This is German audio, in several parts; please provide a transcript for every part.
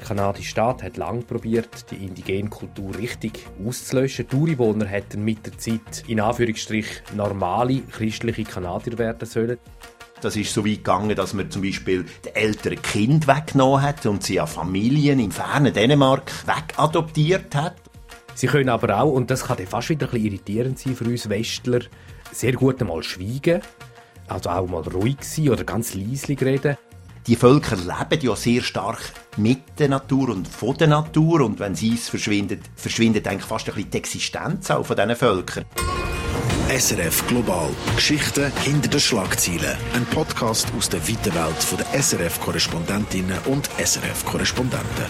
Der kanadische Staat hat lange probiert, die indigene Kultur richtig auszulöschen. Die Ureinwohner hätten mit der Zeit in Anführungsstrich normale christliche Kanadier werden sollen. Das ist so weit gegangen, dass man zum Beispiel die älteren Kind weggenommen hat und sie an Familien im fernen Dänemark wegadoptiert hat. Sie können aber auch, und das kann fast wieder ein bisschen irritierend sein für uns Westler, sehr gut einmal schweigen, also auch mal ruhig sein oder ganz leislich reden. Die Völker leben ja sehr stark mit der Natur und von der Natur und wenn sie es verschwindet, verschwindet eigentlich fast ein bisschen die Existenz auch von diesen Völkern. SRF Global. Geschichten hinter den Schlagzeilen. Ein Podcast aus der weiten Welt der SRF-Korrespondentinnen und SRF-Korrespondenten.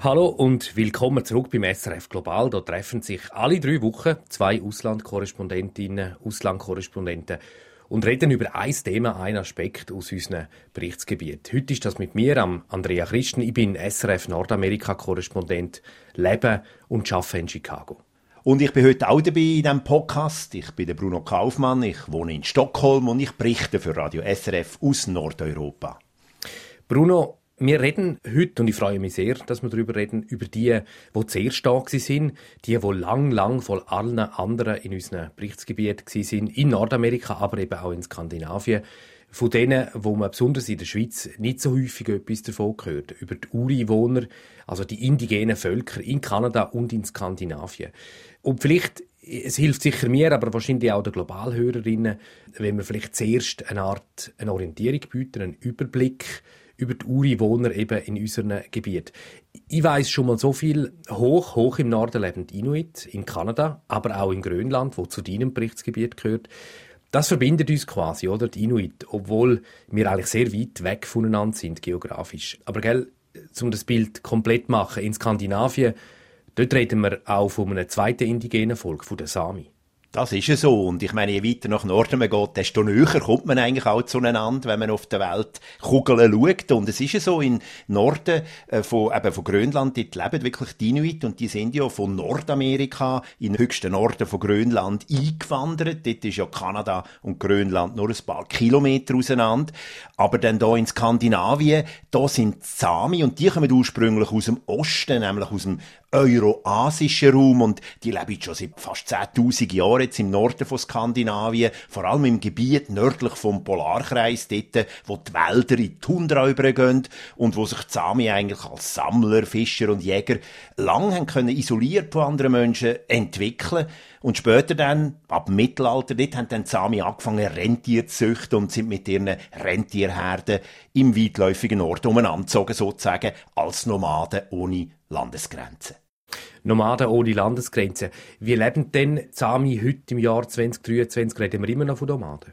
Hallo und willkommen zurück beim SRF Global. Da treffen sich alle drei Wochen zwei Auslandkorrespondentinnen, Auslandkorrespondenten und reden über ein Thema, ein Aspekt aus unserem Berichtsgebiet. Heute ist das mit mir, am Andrea Christen. Ich bin SRF Nordamerika-Korrespondent, lebe und arbeite in Chicago. Und ich bin heute auch dabei in diesem Podcast. Ich bin der Bruno Kaufmann, ich wohne in Stockholm und ich berichte für Radio SRF aus Nordeuropa. Bruno, wir reden heute, und ich freue mich sehr, dass wir darüber reden, über die, die zuerst da sind, die, die lang, lang von allen anderen in unserem Berichtsgebiet sind, in Nordamerika, aber eben auch in Skandinavien. Von denen, wo man besonders in der Schweiz nicht so häufig etwas davon gehört. Über die Ureinwohner, also die indigenen Völker in Kanada und in Skandinavien. Und vielleicht, es hilft sicher mir, aber wahrscheinlich auch den Globalhörerinnen, wenn wir vielleicht zuerst eine Art eine Orientierung bieten, einen Überblick über die Ureinwohner eben in unserem Gebiet. Ich weiß schon mal so viel. Hoch, hoch im Norden leben die Inuit, in Kanada, aber auch in Grönland, wo zu deinem Berichtsgebiet gehört. Das verbindet uns quasi, oder? Die Inuit, obwohl wir eigentlich sehr weit weg voneinander sind, geografisch. Aber gell, um das Bild komplett zu machen, in Skandinavien Dort reden wir auch von einem zweiten indigenen Volk, von den Sami. Das ist ja so. Und ich meine, je weiter nach Norden man geht, desto näher kommt man eigentlich auch zueinander, wenn man auf der Welt Kugeln schaut. Und es ist ja so, in Norden äh, von, eben von Grönland, dort leben wirklich die Inuit und die sind ja von Nordamerika in den höchsten Norden von Grönland eingewandert. Dort ist ja Kanada und Grönland nur ein paar Kilometer auseinander. Aber dann da in Skandinavien, da sind Sami und die kommen ursprünglich aus dem Osten, nämlich aus dem euroasischen Raum und die leben schon seit fast 10.000 Jahren jetzt im Norden von Skandinavien, vor allem im Gebiet nördlich vom Polarkreis, dort, wo die Wälder in die Tundra übergehen und wo sich die Sami eigentlich als Sammler, Fischer und Jäger lang haben können isoliert von anderen Menschen entwickeln und später dann, ab Mittelalter, dort haben dann die Sami angefangen, Rentier zu züchten und sind mit ihren Rentierherden im weitläufigen Ort umeinander sozusagen, als Nomaden ohne Landesgrenzen. Nomaden ohne Landesgrenzen. Wie leben denn Sami heute im Jahr 2023? Reden wir immer noch von Nomaden?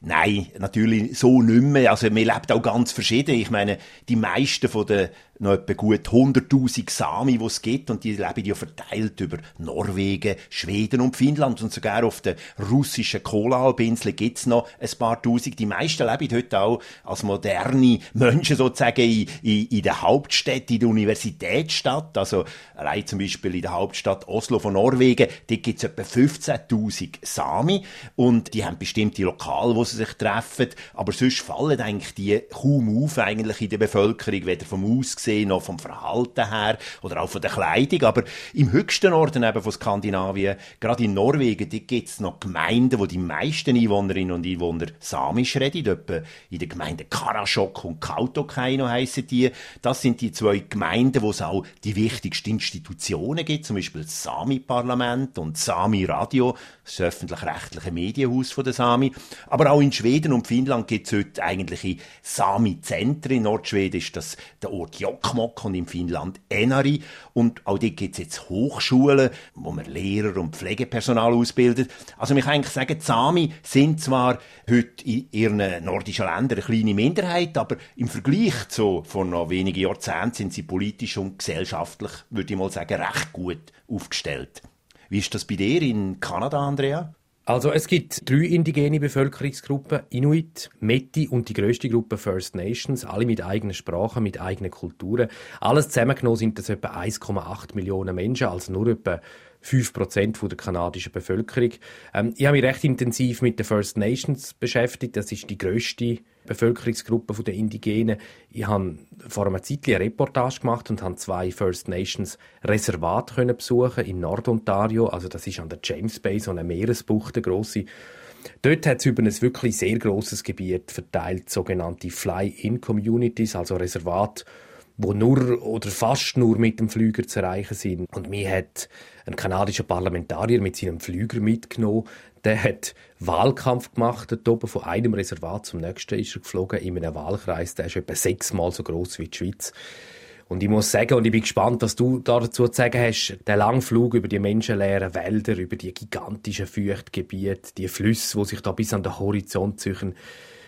Nein, natürlich so nicht mehr. Also, man lebt auch ganz verschieden. Ich meine, die meisten von den noch etwa gut 100.000 Sami, die es gibt, und die leben ja verteilt über Norwegen, Schweden und Finnland. Und sogar auf der russischen Kolahalbinsel gibt es noch ein paar Tausend. Die meisten leben heute auch als moderne Menschen sozusagen in, in, in der Hauptstadt, in der Universitätsstadt, also allein zum Beispiel in der Hauptstadt Oslo von Norwegen, dort gibt es etwa 15.000 Sami. Und die haben bestimmte Lokale, wo sie sich treffen, aber sonst fallen eigentlich die kaum auf eigentlich in der Bevölkerung, weder vom Aussehen noch vom Verhalten her oder auch von der Kleidung. Aber im höchsten Norden eben von Skandinavien, gerade in Norwegen, gibt es noch Gemeinden, wo die meisten Einwohnerinnen und Einwohner Samisch reden. Etwa in den Gemeinden Karasjok und Kautokeino heissen die. Das sind die zwei Gemeinden, wo es auch die wichtigsten Institutionen gibt, zum Beispiel das Sami-Parlament und Sami-Radio, das öffentlich-rechtliche Medienhaus der Sami. Aber auch in Schweden und Finnland gibt es heute eigentliche Sami-Zentren. In Nordschweden ist das der Ort Jok Jokkmokk und in Finnland Enari. Und auch dort gibt es jetzt Hochschulen, wo man Lehrer und Pflegepersonal ausbildet. Also ich kann eigentlich sagen, Sami sind zwar heute in ihren nordischen Ländern eine kleine Minderheit, aber im Vergleich zu vor noch wenigen Jahrzehnten sind sie politisch und gesellschaftlich, würde ich mal sagen, recht gut aufgestellt. Wie ist das bei dir in Kanada, Andrea? Also es gibt drei indigene Bevölkerungsgruppen, Inuit, Metis und die größte Gruppe First Nations, alle mit eigenen Sprachen, mit eigenen Kulturen. Alles zusammengenommen sind das etwa 1,8 Millionen Menschen, also nur etwa 5% der kanadischen Bevölkerung. Ähm, ich habe mich recht intensiv mit den First Nations beschäftigt. Das ist die größte Bevölkerungsgruppen der Indigenen. Ich habe vor einer Zeit eine Reportage gemacht und habe zwei First Nations Reservate können besuchen in Nord-Ontario. Also das ist an der James Bay, so eine Meeresbucht, eine. Dort hat es über ein wirklich sehr großes Gebiet verteilt, sogenannte Fly-in-Communities, also Reservate, wo nur oder fast nur mit dem Flüger zu erreichen sind. Und mir hat ein kanadischer Parlamentarier mit seinem Flüger mitgenommen. Der hat Wahlkampf gemacht, dort oben von einem Reservat zum nächsten ist er geflogen, in einem Wahlkreis, der ist etwa sechsmal so groß wie die Schweiz. Und ich muss sagen, und ich bin gespannt, was du dazu zu sagen hast, der lange Flug über die menschenleeren Wälder, über die gigantischen Feuchtgebiete, die Flüsse, wo sich da bis an den Horizont ziehen,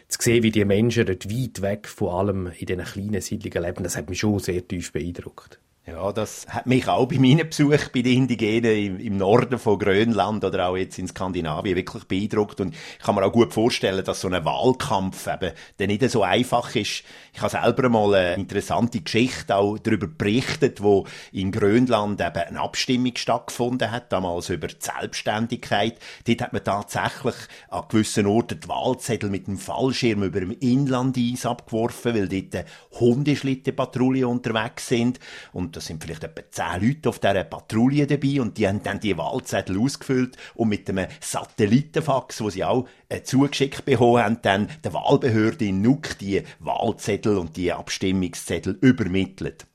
zu sehen, wie die Menschen dort weit weg von allem in diesen kleinen Siedlungen leben, das hat mich schon sehr tief beeindruckt. Ja, das hat mich auch bei meinen Besuchen bei den Indigenen im, Norden von Grönland oder auch jetzt in Skandinavien wirklich beeindruckt. Und ich kann mir auch gut vorstellen, dass so ein Wahlkampf eben der nicht so einfach ist. Ich habe selber mal eine interessante Geschichte auch darüber berichtet, wo in Grönland eben eine Abstimmung stattgefunden hat, damals über die Selbstständigkeit. Dort hat man tatsächlich an gewissen Orten die Wahlzettel mit dem Fallschirm über dem Inlandeis abgeworfen, weil dort Hundeschlittenpatrouillen unterwegs sind. Und da sind vielleicht etwa zehn Leute auf dieser Patrouille dabei und die haben dann die Wahlzettel ausgefüllt und mit einem Satellitenfax, wo sie auch äh, zugeschickt bekommen haben, dann der Wahlbehörde in Nuuk die Wahlzettel und die Abstimmungszettel übermittelt.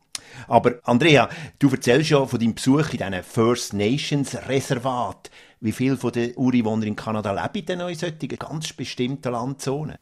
Aber Andrea, du erzählst ja von deinem Besuch in diesen First Nations Reservat. Wie viele von den in Kanada leben denn in solchen ganz bestimmten Landzonen?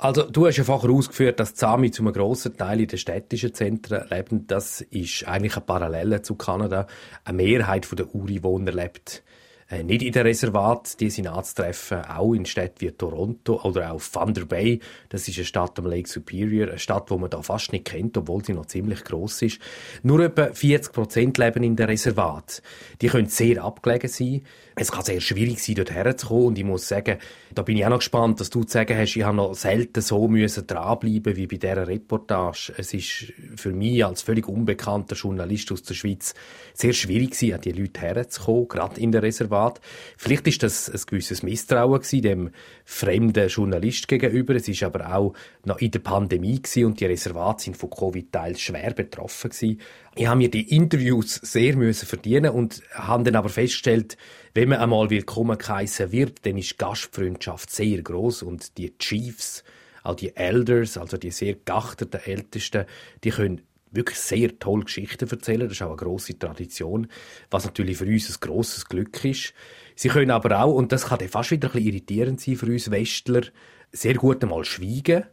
Also, du hast ja vorher ausgeführt, dass Sami zu einem grossen Teil in den städtischen Zentren leben. Das ist eigentlich eine Parallele zu Kanada. Eine Mehrheit der Ureinwohner lebt äh, nicht in den Reservat, die sind anzutreffen, auch in Städten wie Toronto oder auch Thunder Bay. Das ist eine Stadt am Lake Superior, eine Stadt, wo man da fast nicht kennt, obwohl sie noch ziemlich groß ist. Nur etwa 40 Prozent leben in den Reservat. Die können sehr abgelegen sein. Es kann sehr schwierig sein, dort herzukommen. Und ich muss sagen, da bin ich auch noch gespannt, dass du zu sagen hast, ich habe noch selten so müssen dranbleiben wie bei dieser Reportage. Es ist für mich als völlig unbekannter Journalist aus der Schweiz sehr schwierig gewesen, an die Leute herzukommen, gerade in der Reservat. Vielleicht ist das ein gewisses Misstrauen gewesen, dem fremden Journalist gegenüber. Es ist aber auch noch in der Pandemie gewesen und die Reservate sind von Covid teils schwer betroffen gewesen. Ich habe mir die Interviews sehr müssen verdienen und habe dann aber festgestellt, wenn man einmal willkommen geheissen wird, dann ist die Gastfreundschaft sehr groß und die Chiefs, auch die Elders, also die sehr geachteten Ältesten, die können wirklich sehr tolle Geschichten erzählen. Das ist auch eine grosse Tradition, was natürlich für uns ein grosses Glück ist. Sie können aber auch, und das kann dann fast wieder ein bisschen irritierend sein für uns Westler, sehr gut einmal schweigen.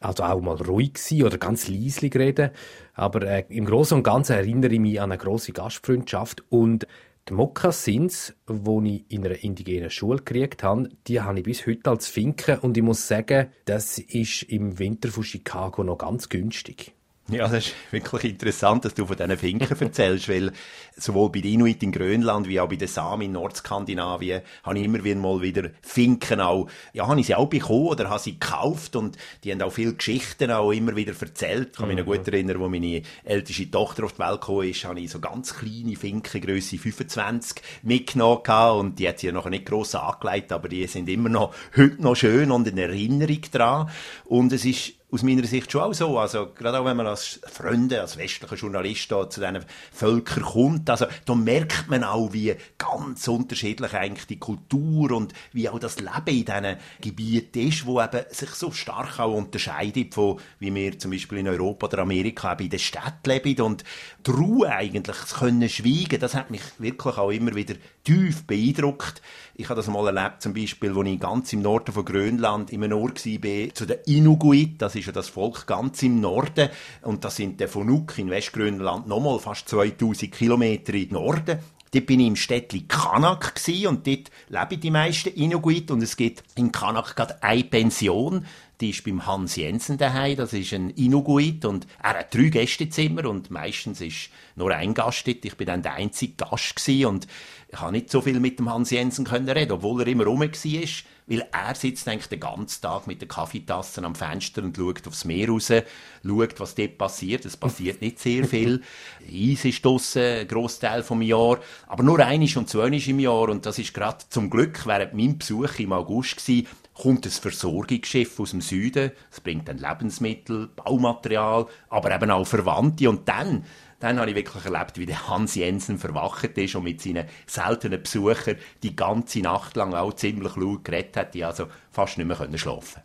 Also auch mal ruhig sein oder ganz leislich reden. Aber äh, im Großen und Ganzen erinnere ich mich an eine grosse Gastfreundschaft und die Mokassins, die ich in einer indigenen Schule gekriegt habe, die habe ich bis heute als Finken und ich muss sagen, das ist im Winter von Chicago noch ganz günstig. Ja, das ist wirklich interessant, dass du von diesen Finken erzählst, weil sowohl bei den Inuit in Grönland wie auch bei den Samen in Nordskandinavien habe ich immer wieder mal wieder Finken auch, ja, habe ich sie auch bekommen oder habe sie gekauft und die haben auch viele Geschichten auch immer wieder erzählt. Ich kann mich noch gut mhm. erinnern, wo meine älteste Tochter auf die Welt gekommen ist, habe ich so ganz kleine Finken, Größe 25 mitgenommen und die hat sie ja noch nicht gross angelegt, aber die sind immer noch, heute noch schön und in Erinnerung dran und es ist aus meiner Sicht schon auch so. Also, gerade auch wenn man als Freunde, als westlicher Journalist zu diesen Völkern kommt, also, da merkt man auch, wie ganz unterschiedlich eigentlich die Kultur und wie auch das Leben in diesen Gebieten ist, wo eben sich so stark auch unterscheidet von, wie wir zum Beispiel in Europa oder Amerika eben in der Stadt leben und die Ruhe eigentlich, das können schweigen, das hat mich wirklich auch immer wieder tief beeindruckt. Ich habe das mal erlebt, zum Beispiel, als ich ganz im Norden von Grönland in einem Ort war, zu den Inuguit, das ist ja das Volk ganz im Norden, und das sind der von Nuuk in Westgrönland nochmal fast 2000 Kilometer im Norden. Dort bin ich im Städtli Kanak und dort leben die meisten Inuguit und es gibt in Kanak gerade eine Pension, die ist beim Hans Jensen daheim, das ist ein Inuguit und er hat drei Gästezimmer und meistens ist nur ein Gast dort. Ich bin dann der einzige Gast gewesen und ich habe nicht so viel mit dem Hans Jensen können reden, obwohl er immer rum war, weil er sitzt eigentlich den ganzen Tag mit der Kaffeetasse am Fenster und schaut aufs Meer raus, schaut, was dort passiert. Es passiert nicht sehr viel. Eis ist draussen, ein Grossteil vom Jahr, aber nur einisch und zweimal im Jahr und das ist gerade zum Glück während meinem Besuch im August gewesen, kommt ein Versorgungsschiff aus dem Süden. Es bringt dann Lebensmittel, Baumaterial, aber eben auch Verwandte. Und dann dann habe ich wirklich erlebt, wie der Hans Jensen verwacht ist und mit seinen seltenen Besuchern die ganze Nacht lang auch ziemlich laut geredet hat, die also fast nicht mehr schlafen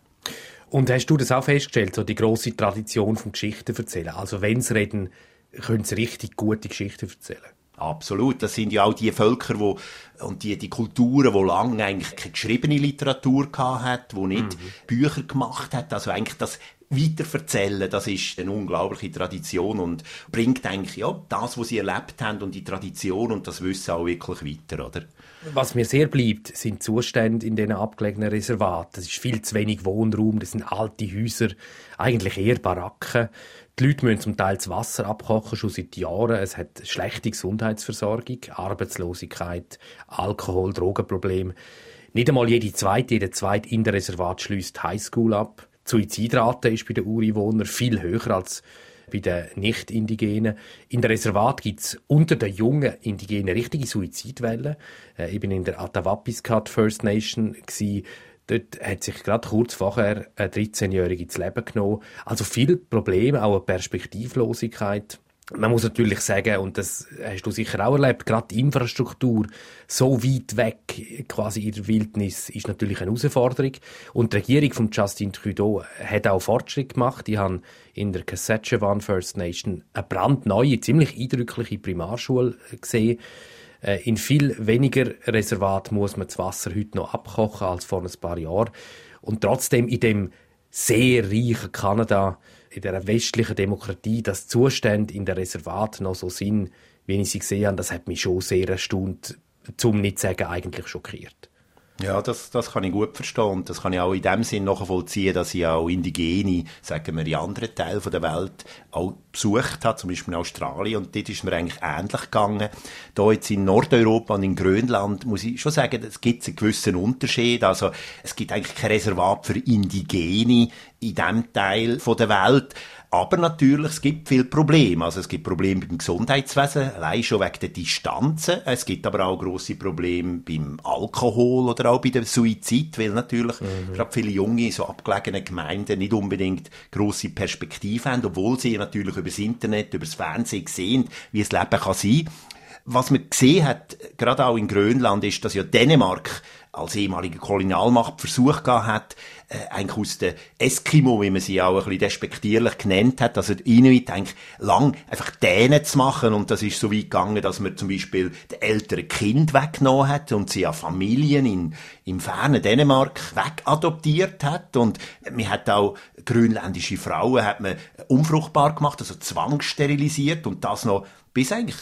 Und hast du das auch festgestellt, so die grosse Tradition von Geschichten erzählen? Also wenn sie reden, können sie richtig gute Geschichten erzählen? Absolut. Das sind ja auch die Völker, wo, und die, die Kulturen, die lange eigentlich keine geschriebene Literatur gehabt hat, wo nicht mhm. Bücher gemacht hat. Also eigentlich das Weiterverzählen, das ist eine unglaubliche Tradition und bringt eigentlich, ja, das, was sie erlebt haben und die Tradition und das Wissen auch wirklich weiter, oder? Was mir sehr bleibt, sind Zustände in diesen abgelegenen Reservaten. Das ist viel zu wenig Wohnraum, das sind alte Häuser, eigentlich eher Baracken. Die Leute müssen zum Teil das Wasser abkochen, schon seit Jahren. Es hat schlechte Gesundheitsversorgung, Arbeitslosigkeit, Alkohol, Drogenprobleme. Nicht einmal jede zweite, jeder zweite in der Reservat schließt Highschool ab. Suizidrate ist bei den Ureinwohnern viel höher als bei den Nicht-Indigenen. In der Reservat gibt es unter den jungen Indigenen richtige Suizidwellen. Äh, ich bin in der Atawapiskat First Nation. Gewesen. Dort hat sich gerade kurz vorher eine 13-Jährige ins Leben genommen. Also viele Probleme, auch eine Perspektivlosigkeit. Man muss natürlich sagen, und das hast du sicher auch erlebt, gerade die Infrastruktur so weit weg, quasi in der Wildnis, ist natürlich eine Herausforderung. Und die Regierung von Justin Trudeau hat auch Fortschritt gemacht. Die haben in der Saskatchewan First Nation eine brandneue, ziemlich eindrückliche Primarschule gesehen. Äh, in viel weniger Reservat muss man das Wasser heute noch abkochen als vor ein paar Jahren. Und trotzdem in dem sehr reichen Kanada in der westlichen Demokratie, dass Zustände in der Reservat noch so sind, wie ich sie gesehen habe, das hat mich schon sehr erstaunt, zum nicht sagen eigentlich schockiert. Ja, das, das kann ich gut verstehen. Und das kann ich auch in dem Sinn nachvollziehen, dass ich auch Indigene, sagen wir, in anderen Teilen der Welt auch besucht habe, zum Beispiel in Australien. Und dort ist mir eigentlich ähnlich gegangen. Da jetzt in Nordeuropa und in Grönland muss ich schon sagen, es gibt einen gewissen Unterschied. Also, es gibt eigentlich kein Reservat für Indigene in diesem Teil der Welt. Aber natürlich, es gibt viele Probleme. Also es gibt Probleme beim Gesundheitswesen, allein schon wegen der Distanzen. Es gibt aber auch große Probleme beim Alkohol oder auch bei dem Suizid, weil natürlich mhm. gerade viele junge, so abgelegene Gemeinden nicht unbedingt große Perspektiven haben, obwohl sie natürlich über das Internet, über das Fernsehen sehen, wie es Leben kann sein. Was man gesehen hat, gerade auch in Grönland, ist, dass ja Dänemark als ehemalige Kolonialmacht versucht hat, äh, eigentlich aus den Eskimo, wie man sie auch ein bisschen despektierlich genannt hat, also die Inuit eigentlich lang einfach Dänen zu machen und das ist so weit gegangen, dass man zum Beispiel die älteren Kind weggenommen hat und sie an Familien in, im fernen Dänemark wegadoptiert hat. Und man hat auch grönländische Frauen hat man unfruchtbar gemacht, also zwangssterilisiert und das noch bis eigentlich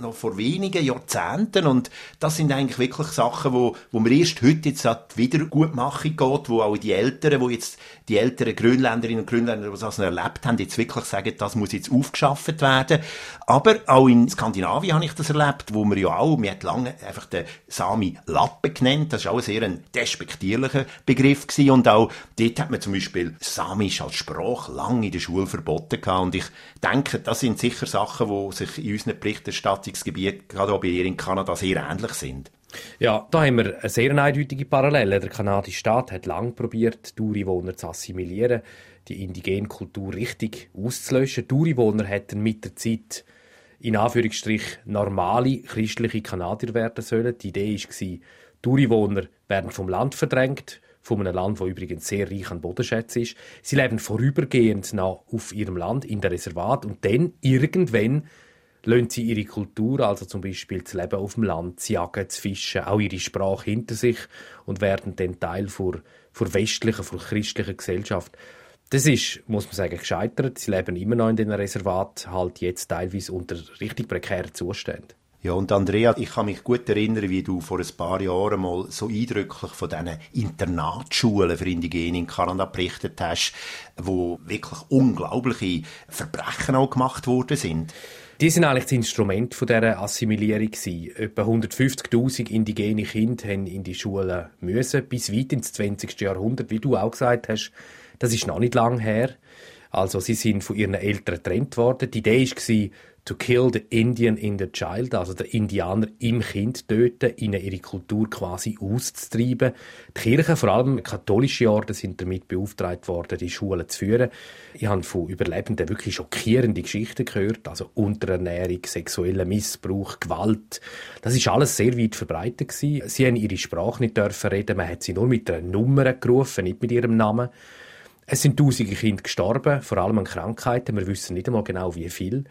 noch vor wenigen Jahrzehnten. Und das sind eigentlich wirklich Sachen, wo, wo man erst heute jetzt an die Wiedergutmachung geht, wo auch die Älteren, wo jetzt die älteren Grönländerinnen und Grönländer, die das noch erlebt haben, jetzt wirklich sagen, das muss jetzt aufgeschafft werden. Aber auch in Skandinavien habe ich das erlebt, wo man ja auch, man hat lange einfach den Sami Lappe genannt, das ist auch ein sehr despektierlicher Begriff gewesen. Und auch dort hat man zum Beispiel Samisch als Sprache lange in der Schule verboten gehabt. Und ich denke, das sind sicher Sachen, die sich in unseren Berichterstattungsgebieten, gerade auch bei ihr in Kanada, sehr ähnlich sind. Ja, da haben wir eine sehr eindeutige Parallele. Der kanadische Staat hat lange probiert, die Ureinwohner zu assimilieren, die indigene Kultur richtig auszulöschen. Die Ureinwohner hätten mit der Zeit in Anführungsstrich normale christliche Kanadier werden sollen. Die Idee war, die Ureinwohner werden vom Land verdrängt, von einem Land, das übrigens sehr reich an Bodenschätzen ist. Sie leben vorübergehend noch auf ihrem Land in der Reservat und dann irgendwann lassen sie ihre Kultur, also zum Beispiel das Leben auf dem Land, das Jagen, das Fischen, auch ihre Sprache hinter sich und werden dann Teil vor, vor westlichen, vor christlichen Gesellschaft. Das ist, muss man sagen, gescheitert. Sie leben immer noch in den Reservat, halt jetzt teilweise unter richtig prekären Zuständen. Ja, und Andrea, ich kann mich gut erinnern, wie du vor ein paar Jahren mal so eindrücklich von diesen Internatsschulen für Indigene in Kanada berichtet hast, wo wirklich unglaubliche Verbrechen auch gemacht worden sind. Die sind eigentlich das Instrument von dieser Assimilierung gewesen. Etwa 150.000 indigene Kinder haben in die Schule müssen, bis weit ins 20. Jahrhundert, wie du auch gesagt hast. Das ist noch nicht lang her. Also sie sind von ihren Eltern getrennt worden. Die Idee war, to kill the Indian in the child, also der Indianer im Kind töten, ihnen ihre Kultur quasi auszutreiben. Die Kirchen, vor allem katholische Orden, sind damit beauftragt worden, die Schulen zu führen. Ich habe von Überlebenden wirklich schockierende Geschichten gehört, also Unterernährung, sexueller Missbrauch, Gewalt. Das ist alles sehr weit verbreitet gewesen. Sie haben ihre Sprache nicht dürfen reden, man hat sie nur mit einer Nummer gerufen, nicht mit ihrem Namen. Es sind tausende Kinder gestorben, vor allem an Krankheiten. Wir wissen nicht einmal genau, wie viel.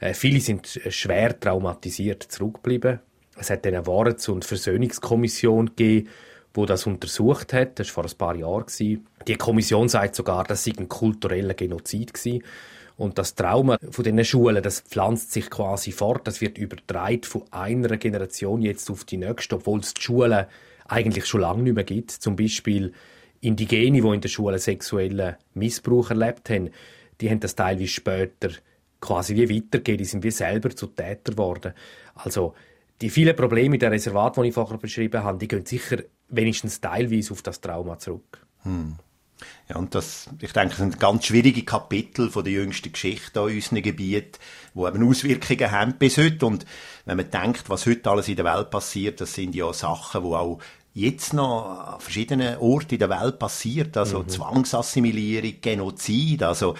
Äh, viele sind schwer traumatisiert zurückgeblieben. Es hat eine Wahrheits- und Versöhnungskommission gegeben, wo das untersucht hat. Das war vor ein paar Jahren. Die Kommission sagt sogar, das sei ein kultureller Genozid gewesen. Und das Trauma von diesen Schulen, das pflanzt sich quasi fort. Das wird übertragen von einer Generation jetzt auf die nächste, obwohl es die Schulen eigentlich schon lange nicht mehr gibt. Zum Beispiel Indigene, die in der Schule sexuellen Missbrauch erlebt haben, die haben das teilweise später quasi wie weitergehen, die sind wie selber zu Täter geworden. Also die vielen Probleme in der Reservat, die ich vorher beschrieben habe, die gehen sicher wenigstens teilweise auf das Trauma zurück. Hm. Ja, und das, ich denke, das sind ganz schwierige Kapitel von der jüngsten Geschichte in unserem Gebiet, die eben Auswirkungen haben bis heute. Und wenn man denkt, was heute alles in der Welt passiert, das sind ja Sachen, die auch jetzt noch an verschiedenen Orten in der Welt passiert, also mhm. Zwangsassimilierung, Genozid, also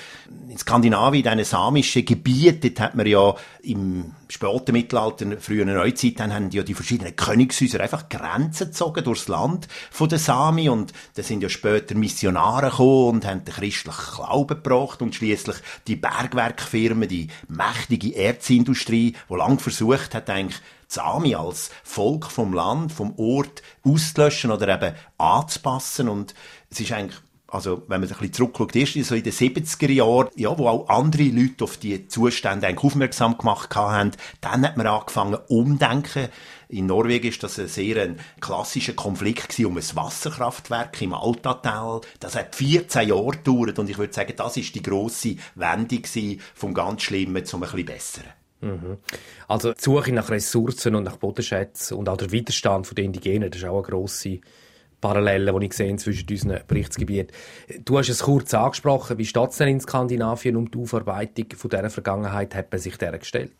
in Skandinavien, in diesen samischen Gebieten, hat man ja im späten Mittelalter, frühen Neuzeit, dann haben ja die verschiedenen Königshäuser einfach Grenzen gezogen durchs Land von den Sami und da sind ja später Missionare gekommen und haben den christlichen Glauben gebracht und schließlich die Bergwerkfirmen, die mächtige Erzindustrie, die lang versucht hat, eigentlich Sami als Volk vom Land, vom Ort auszulöschen oder eben anzupassen. Und es ist eigentlich also wenn man ein bisschen zurückschaut, erst so in den 70er Jahren, ja, wo auch andere Leute auf die Zustände eigentlich aufmerksam gemacht haben, dann hat man angefangen umdenken. In Norwegen ist das ein sehr ein klassischer Konflikt um ein Wasserkraftwerk im Altatal. Das hat 14 Jahre gedauert und ich würde sagen, das ist die grosse Wendung vom ganz Schlimmen zum ein bisschen Besseren. Mhm. Also die Suche nach Ressourcen und nach Bodenschätzen und auch der Widerstand der Indigenen, das ist auch eine grosse Parallele, die ich sehe zwischen unseren Berichtsgebieten. Du hast es kurz angesprochen. Wie steht es denn in Skandinavien um die Aufarbeitung von dieser Vergangenheit? Hat man sich der gestellt?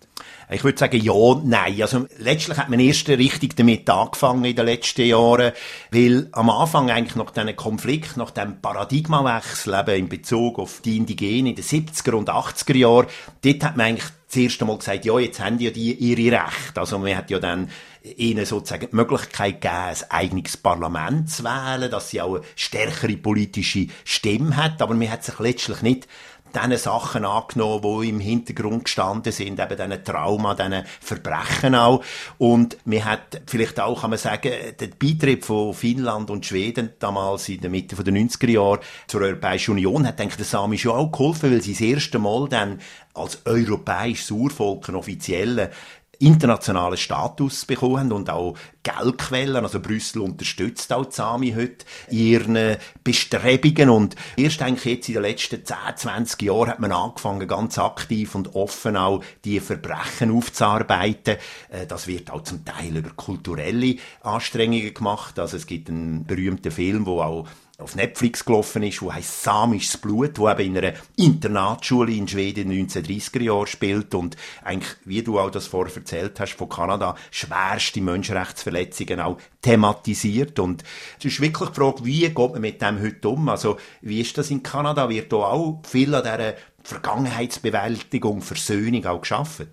Ich würde sagen, ja, nein. Also, letztlich hat man erst richtig damit angefangen in den letzten Jahren, weil am Anfang eigentlich nach diesem Konflikt, nach diesem Paradigmawechsel eben in Bezug auf die Indigenen in den 70er und 80er Jahren, dort hat man eigentlich das erste Mal gesagt, ja, jetzt haben ja die ihre Rechte. Also man hat ja dann ihnen sozusagen die Möglichkeit gegeben, ein eigenes Parlament zu wählen, dass sie auch eine stärkere politische Stimme hat, aber man hat sich letztlich nicht diesen Sachen angenommen, die im Hintergrund gestanden sind, eben diesen Trauma, diesen Verbrechen auch. Und man hat vielleicht auch, kann man sagen, der Beitritt von Finnland und Schweden damals in der Mitte der 90er Jahre zur Europäischen Union hat, denke ich, der Sami schon auch geholfen, weil sie das erste Mal dann als europäisches Urvolk einen offiziellen internationalen Status bekommen haben und auch Geldquellen. Also Brüssel unterstützt auch Sami heute in ihren Bestrebungen. Und erst eigentlich jetzt in den letzten 10, 20 Jahren hat man angefangen, ganz aktiv und offen auch die Verbrechen aufzuarbeiten. Äh, das wird auch zum Teil über kulturelle Anstrengungen gemacht. Also es gibt einen berühmten Film, wo auch auf Netflix gelaufen ist, wo heißt Samisches Blut, wo eben in einer Internatsschule in Schweden in den 1930er Jahren spielt und eigentlich, wie du auch das vorher erzählt hast, von Kanada schwerste Menschenrechtsverletzungen auch thematisiert und es ist wirklich die Frage, wie geht man mit dem heute um? Also, wie ist das in Kanada? Wird da auch viel an dieser Vergangenheitsbewältigung, Versöhnung auch geschaffen?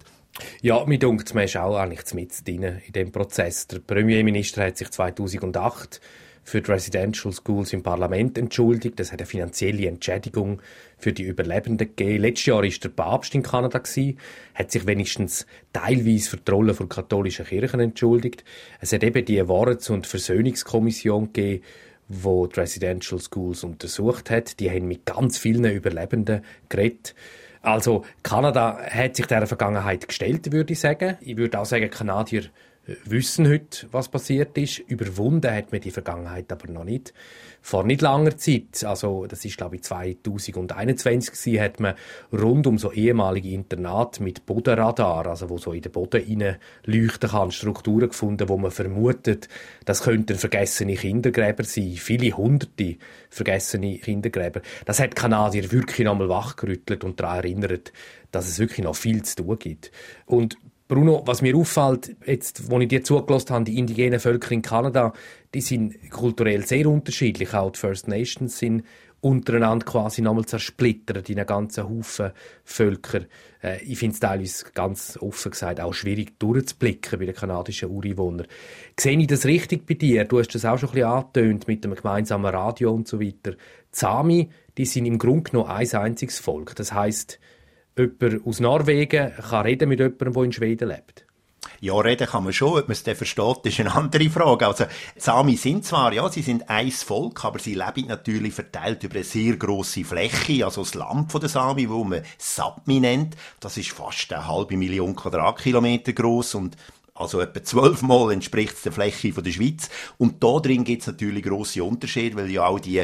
Ja, mir dunkt man ist auch eigentlich mit in dem Prozess. Der Premierminister hat sich 2008 für die Residential Schools im Parlament entschuldigt. Das hat eine finanzielle Entschädigung für die Überlebenden gegeben. Letztes Jahr war der Papst in Kanada gewesen, hat sich wenigstens teilweise für die Rolle der katholischen Kirchen entschuldigt. Es hat eben die Wahrheits- und Versöhnungskommission gegeben, wo die Residential Schools untersucht hat. Die haben mit ganz vielen Überlebenden geredet. Also Kanada hat sich der Vergangenheit gestellt, würde ich sagen. Ich würde auch sagen, Kanadier wissen heute, was passiert ist. Überwunden hat man die Vergangenheit aber noch nicht. Vor nicht langer Zeit, also das ist glaube ich 2021 gewesen, hat man rund um so ehemalige Internat mit Bodenradar, also wo so in den Boden rein leuchten kann, Strukturen gefunden, wo man vermutet, das könnten vergessene Kindergräber sein, viele hunderte vergessene Kindergräber. Das hat Kanadier wirklich nochmal wachgerüttelt und daran erinnert, dass es wirklich noch viel zu tun gibt. Und Bruno, was mir auffällt, jetzt, wo ich dir zugelassen habe, die indigenen Völker in Kanada, die sind kulturell sehr unterschiedlich. Auch die First Nations sind untereinander quasi nochmal zersplittert in einen ganzen Haufen Völker. Äh, ich finde es teilweise ganz offen gesagt auch schwierig durchzublicken bei den kanadischen Ureinwohnern. Sehe ich das richtig bei dir? Du hast das auch schon ein bisschen angetönt mit dem gemeinsamen Radio und so weiter. Die Sami, die sind im Grunde genommen ein einziges Volk. Das heißt, jemand aus Norwegen kann reden mit jemandem, der in Schweden lebt? Ja, reden kann man schon. Ob man es dann versteht, ist eine andere Frage. Also, Sami sind zwar, ja, sie sind ein Volk, aber sie leben natürlich verteilt über eine sehr grosse Fläche. Also, das Land der Sami, wo man Sapmi nennt, das ist fast eine halbe Million Quadratkilometer groß und also etwa zwölfmal entspricht es der Fläche von der Schweiz. Und da drin gibt es natürlich grosse Unterschiede, weil ja auch die,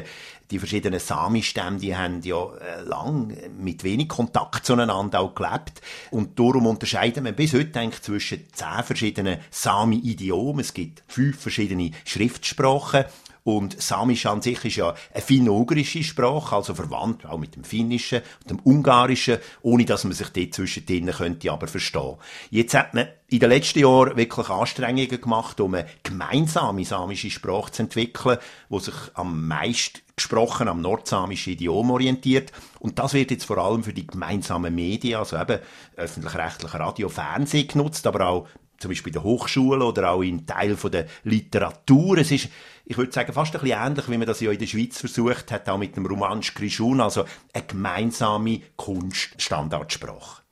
die verschiedenen Sami-Stämme, die haben ja äh, lang mit wenig Kontakt zueinander auch gelebt. Und darum unterscheiden wir bis heute eigentlich zwischen zehn verschiedenen Sami-Idiomen. Es gibt fünf verschiedene Schriftsprachen. Und Samisch an sich ist ja eine finno-ugrische Sprache, also verwandt auch mit dem Finnischen und dem Ungarischen, ohne dass man sich dort zwischendrin könnte aber verstehen. Jetzt hat man in den letzten Jahren wirklich Anstrengungen gemacht, um eine gemeinsame samische Sprache zu entwickeln, die sich am meisten gesprochen am nordsamischen Idiom orientiert. Und das wird jetzt vor allem für die gemeinsamen Medien, also eben öffentlich-rechtliche Radio, Fernsehen genutzt, aber auch zum Beispiel in der Hochschule oder auch in Teil der Literatur. Es ist, ich würde sagen, fast ein bisschen ähnlich, wie man das ja in der Schweiz versucht hat, auch mit dem Romansch Grischun, also eine gemeinsame Kunststandardsprache.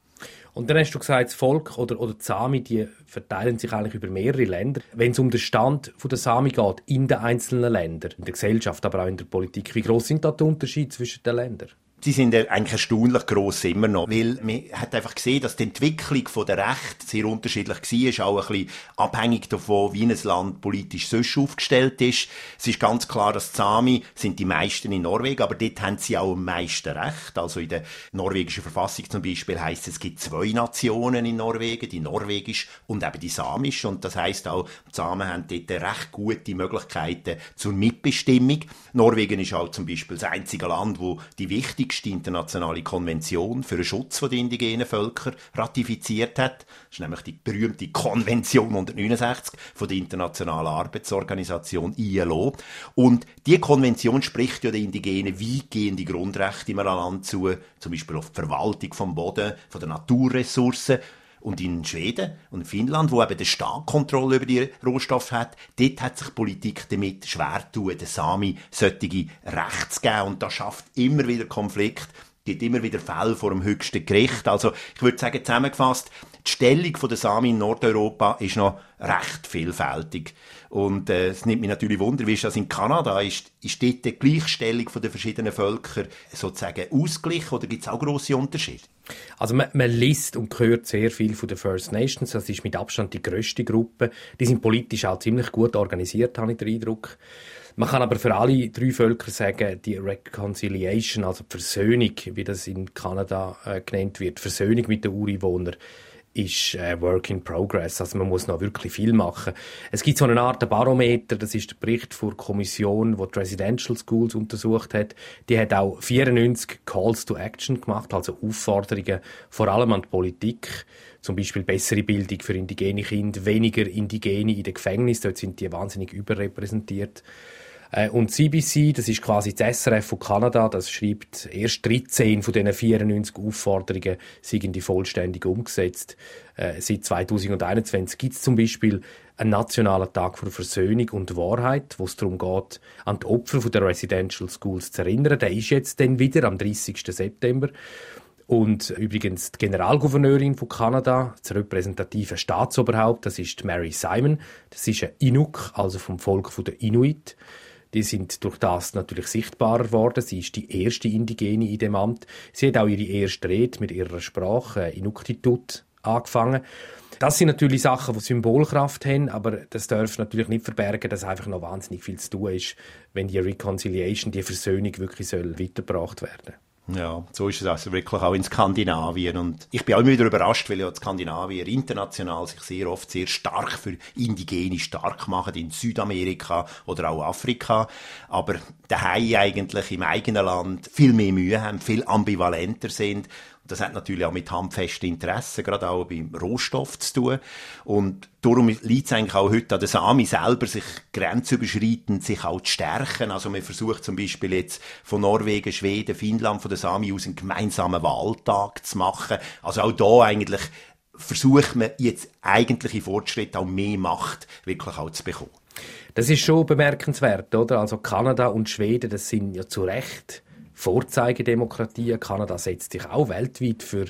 Und dann hast du gesagt, das Volk oder, oder die Sami, die verteilen sich eigentlich über mehrere Länder. Wenn es um den Stand der Sami geht, in den einzelnen Ländern, in der Gesellschaft, aber auch in der Politik, wie groß sind da die Unterschiede zwischen den Ländern? Sie sind eigentlich erstaunlich gross immer noch, weil man hat einfach gesehen, dass die Entwicklung der Rechte sehr unterschiedlich war, auch ein bisschen abhängig davon, wie ein Land politisch sonst aufgestellt ist. Es ist ganz klar, dass Sami sind die meisten in Norwegen, aber dort haben sie auch am meisten Recht. Also in der norwegischen Verfassung zum Beispiel heißt es, es gibt zwei Nationen in Norwegen, die norwegisch und eben die samische. Und das heißt auch, die Samen haben dort recht gute Möglichkeiten zur Mitbestimmung. Norwegen ist auch zum Beispiel das einzige Land, wo die wichtigsten wichtigste internationale Konvention für den Schutz der indigenen Völker ratifiziert hat. Das ist nämlich die berühmte Konvention 169 von der Internationalen Arbeitsorganisation ILO. Und die Konvention spricht ja den Indigenen weitgehende Grundrechte im Land zu, zum Beispiel auf die Verwaltung vom Boden, von den Naturressourcen. Und in Schweden und Finnland, wo eben der Staat Kontrolle über die Rohstoffe hat, dort hat sich Politik damit schwer tun, den Sami solche Rechte zu geben. Und das schafft immer wieder Konflikt, gibt immer wieder Fälle vor dem höchsten Gericht. Also, ich würde sagen, zusammengefasst, die Stellung der Sami in Nordeuropa ist noch recht vielfältig. Und äh, es nimmt mich natürlich Wunder, wie ist das in Kanada? Ist, ist dort die Gleichstellung der verschiedenen Völker sozusagen ausgeglichen oder gibt es auch grosse Unterschiede? Also man, man liest und hört sehr viel von den First Nations. Das ist mit Abstand die grösste Gruppe. Die sind politisch auch ziemlich gut organisiert, habe ich den Eindruck. Man kann aber für alle drei Völker sagen, die Reconciliation, also die Versöhnung, wie das in Kanada äh, genannt wird, Versöhnung mit den Ureinwohnern, ist äh, Work in Progress. Also man muss noch wirklich viel machen. Es gibt so eine Art Barometer, das ist der Bericht der Kommission, die, die Residential Schools untersucht hat. Die hat auch 94 Calls to Action gemacht, also Aufforderungen vor allem an die Politik. Zum Beispiel bessere Bildung für indigene Kinder, weniger Indigene in den Gefängnissen, dort sind die wahnsinnig überrepräsentiert. Äh, und CBC, das ist quasi das SRF von Kanada, das schreibt, erst 13 von diesen 94 Aufforderungen sind die vollständig umgesetzt. Äh, seit 2021 gibt es zum Beispiel einen nationalen Tag für Versöhnung und Wahrheit, wo es darum geht, an die Opfer der Residential Schools zu erinnern. Der ist jetzt dann wieder am 30. September. Und übrigens die Generalgouverneurin von Kanada, das repräsentative Staatsoberhaupt, das ist Mary Simon. Das ist ein Inuk, also vom Volk der Inuit. Die sind durch das natürlich sichtbarer geworden. Sie ist die erste Indigene in dem Amt. Sie hat auch ihre erste Rede mit ihrer Sprache, Inuktitut, angefangen. Das sind natürlich Sachen, die Symbolkraft haben, aber das darf natürlich nicht verbergen, dass einfach noch wahnsinnig viel zu tun ist, wenn die Reconciliation, die Versöhnung wirklich soll weitergebracht werden ja, so ist es also wirklich auch in Skandinavien. Und ich bin auch immer wieder überrascht, weil ja die Skandinavier international sich sehr oft sehr stark für Indigene stark machen, in Südamerika oder auch Afrika. Aber daheim eigentlich im eigenen Land viel mehr Mühe haben, viel ambivalenter sind das hat natürlich auch mit handfesten Interessen, gerade auch beim Rohstoff zu tun. Und darum liegt es eigentlich auch heute an der Sami selber, sich grenzüberschreitend sich auch zu stärken. Also man versucht zum Beispiel jetzt von Norwegen, Schweden, Finnland, von der Sami aus einen gemeinsamen Wahltag zu machen. Also auch da eigentlich versucht man jetzt eigentliche Fortschritte, auch mehr Macht wirklich auch zu bekommen. Das ist schon bemerkenswert, oder? Also Kanada und Schweden, das sind ja zu Recht Vorzeigedemokratien. Kanada setzt sich auch weltweit für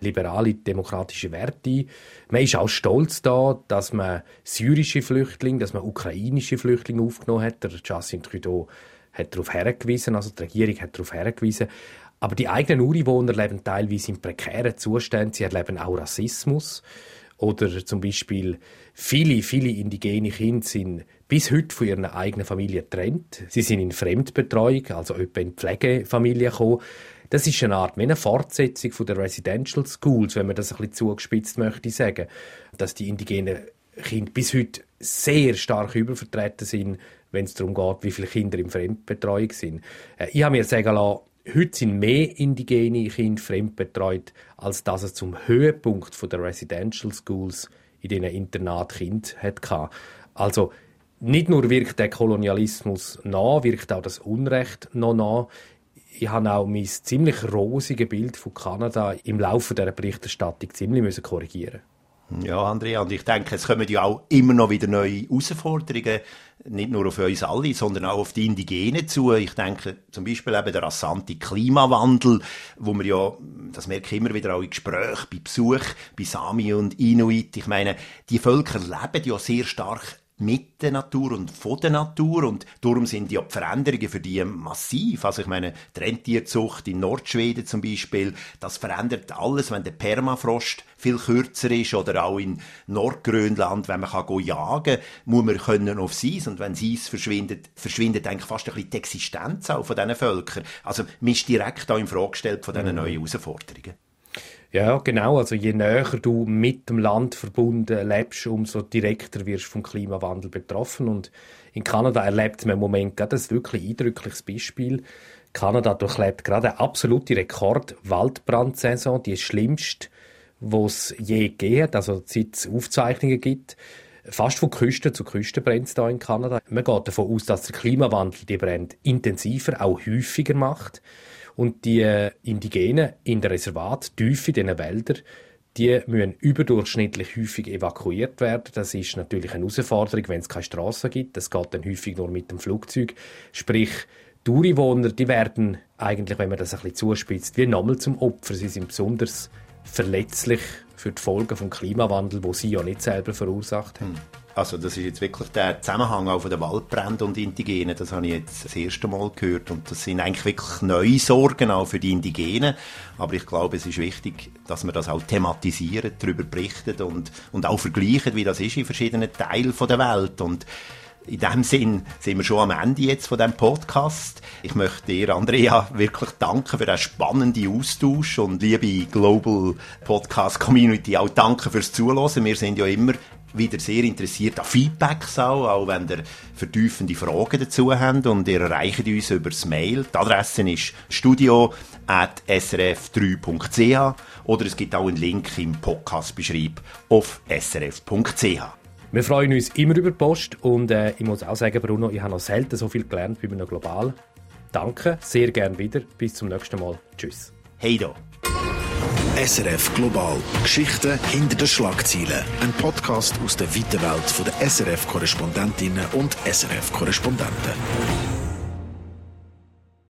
liberale demokratische Werte ein. Man ist auch stolz da, dass man syrische Flüchtlinge, dass man ukrainische Flüchtlinge aufgenommen hat. Der Justin Trudeau hat darauf hergewiesen, also die Regierung hat darauf hergewiesen. Aber die eigenen Ureinwohner leben teilweise in prekären Zuständen. Sie erleben auch Rassismus. Oder zum Beispiel viele, viele indigene Kinder sind bis heute von ihrer eigenen Familie getrennt. Sie sind in Fremdbetreuung, also etwa in Pflegefamilie gekommen. Das ist eine Art eine Fortsetzung der Residential Schools, wenn man das ein bisschen zugespitzt möchte sagen, dass die indigenen Kinder bis heute sehr stark übervertreten sind, wenn es darum geht, wie viele Kinder in Fremdbetreuung sind. Äh, ich habe mir sagen lassen, heute sind mehr indigene Kinder fremdbetreut, als dass es zum Höhepunkt der Residential Schools in diesen Internat Kind hatte. Also nicht nur wirkt der Kolonialismus nach, wirkt auch das Unrecht noch nach. Ich habe auch mein ziemlich rosige Bild von Kanada im Laufe der Berichterstattung ziemlich korrigieren ja, Andrea, und ich denke, es kommen ja auch immer noch wieder neue Herausforderungen, nicht nur auf uns alle, sondern auch auf die Indigenen zu. Ich denke zum Beispiel eben der rasante Klimawandel, wo wir ja, das merke ich immer wieder auch in Gesprächen, bei Besuch, bei Sami und Inuit. Ich meine, die Völker leben ja sehr stark mit der Natur und von der Natur und darum sind die Veränderungen für die massiv. Also ich meine, die Rentierzucht in Nordschweden zum Beispiel, das verändert alles, wenn der Permafrost viel kürzer ist oder auch in Nordgrönland, wenn man kann go jagen, muss man können auf Eis und wenn Eis verschwindet, verschwindet eigentlich fast ein bisschen die Existenz auch von diesen Völkern. Also man ist direkt auch in Frage gestellt von diesen mhm. neuen Herausforderungen. Ja, genau. Also je näher du mit dem Land verbunden lebst, umso direkter wirst du vom Klimawandel betroffen. Und in Kanada erlebt man im Moment gerade ein wirklich eindrückliches Beispiel. Kanada durchlebt gerade eine absolute Rekord-Waldbrandsaison, die schlimmste, die es je gegeben hat, also seit es Aufzeichnungen gibt. Fast von Küste zu Küste brennt es da in Kanada. Man geht davon aus, dass der Klimawandel die Brände intensiver, auch häufiger macht. Und die äh, Indigenen in der Reservat, tief in diesen Wäldern, die müssen überdurchschnittlich häufig evakuiert werden. Das ist natürlich eine Herausforderung, wenn es keine Straßen gibt. Das geht dann häufig nur mit dem Flugzeug. Sprich, die Ureinwohner, die werden eigentlich, wenn man das ein bisschen zuspitzt, wie nochmal zum Opfer. Sie sind besonders verletzlich für die Folgen des Klimawandels, wo sie ja nicht selber verursacht haben. Hm. Also das ist jetzt wirklich der Zusammenhang auch von den Waldbränden und Indigenen, das habe ich jetzt das erste Mal gehört. Und das sind eigentlich wirklich neue Sorgen auch für die Indigenen, aber ich glaube, es ist wichtig, dass wir das auch thematisieren, darüber berichten und, und auch vergleichen, wie das ist in verschiedenen Teilen der Welt. Und in dem Sinn sind wir schon am Ende jetzt von dem Podcast. Ich möchte dir, Andrea, wirklich danken für den spannenden Austausch. Und liebe Global Podcast Community auch danke fürs Zuhören. Wir sind ja immer wieder sehr interessiert an Feedbacks auch, auch wenn ihr vertiefende Fragen dazu habt und ihr erreicht uns über das Mail. Die Adresse ist studio.srf3.ch oder es gibt auch einen Link im Podcast-Beschreib auf srf.ch. Wir freuen uns immer über Post und äh, ich muss auch sagen, Bruno, ich habe noch selten so viel gelernt wie bei Global. Danke, sehr gern wieder. Bis zum nächsten Mal. Tschüss. Hey da. SRF Global. Geschichten hinter den Schlagzeilen. Ein Podcast aus der weiten Welt der SRF-Korrespondentinnen und SRF-Korrespondenten.